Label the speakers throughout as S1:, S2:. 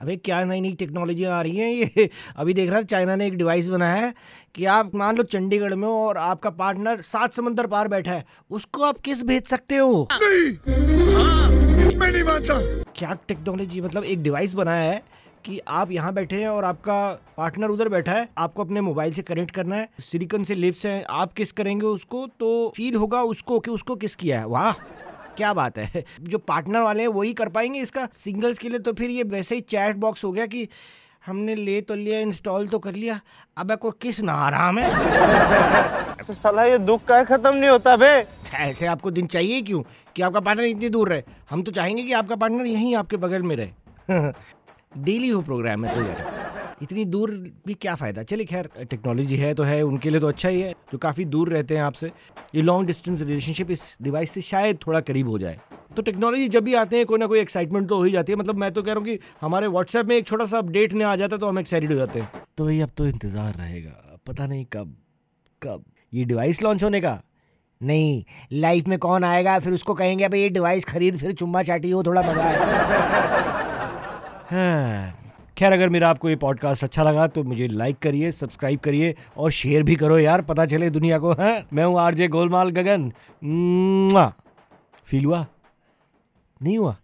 S1: अबे क्या नई नई टेक्नोलॉजियाँ आ रही हैं ये? अभी देख रहा था चाइना ने एक डिवाइस बनाया है कि आप मान लो चंडीगढ़ में हो और आपका पार्टनर सात समंदर पार बैठा है उसको आप किस भेज सकते हो?
S2: नहीं। मैं नहीं मानता।
S1: क्या टेक्नोलॉजी मतलब एक डिवाइस बनाया है कि आप यहाँ बैठे हैं और आपका पार्टनर उधर बैठा है आपको अपने मोबाइल से कनेक्ट करना है सिलिकन से लिप्स हैं आप किस करेंगे उसको? तो फील होगा उसको कि उसको किस किया है? वाह! क्या बात है? जो पार्टनर वाले हैं वही कर पाएँगे इसका सिंगल्स के लिए? तो फिर ये वैसे ही चैट बॉक्स हो गया कि हमने ले तो लिया इंस्टॉल तो कर लिया। अब को किस ना आराम है?
S3: तो साला ये दुख का खत्म नहीं होता बे।
S1: ऐसे आपको दिन चाहिए क्यों? कि आपका पार्टनर इतनी दूर रहे। हम तो चाहेंगे कि आपका पार्टनर यहीं आपके बगल में रहे। डेली हो प्रोग्राम है तो यार। इतनी दूर भी क्या फ़ायदा? चलिए खैर टेक्नोलॉजी है तो है, उनके लिए तो अच्छा ही है, जो काफ़ी दूर रहते हैं आपसे। ये लॉन्ग डिस्टेंस रिलेशनशिप इस डिवाइस से शायद थोड़ा करीब हो जाए। तो टेक्नोलॉजी जब भी आते हैं, कोई ना कोई एक्साइटमेंट तो हो ही जाती है। मतलब मैं तो कह रहा हूँ कि हमारे व्हाट्सएप में एक छोटा सा अपडेट नहीं आ जाता तो हम एक्साइटेड हो जाते हैं। तो भाई, अब तो इंतज़ार रहेगा। पता नहीं कब कब। ये डिवाइस लॉन्च होने का? नहीं। लाइफ में कौन आएगा? फिर उसको कहेंगे भाई ये डिवाइस खरीद, फिर चुम्बा चाटी हो थोड़ा मज़ा आए हाँ। खैर, अगर मेरा आपको ये पॉडकास्ट अच्छा लगा तो मुझे लाइक करिए सब्सक्राइब करिए और शेयर भी करो यार, पता चले दुनिया को, है? मैं हूँ आरजे गोलमाल गगन। फील हुआ? नहीं हुआ?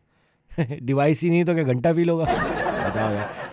S1: डिवाइस ही नहीं तो क्या घंटा फील होगा? बताओ यार।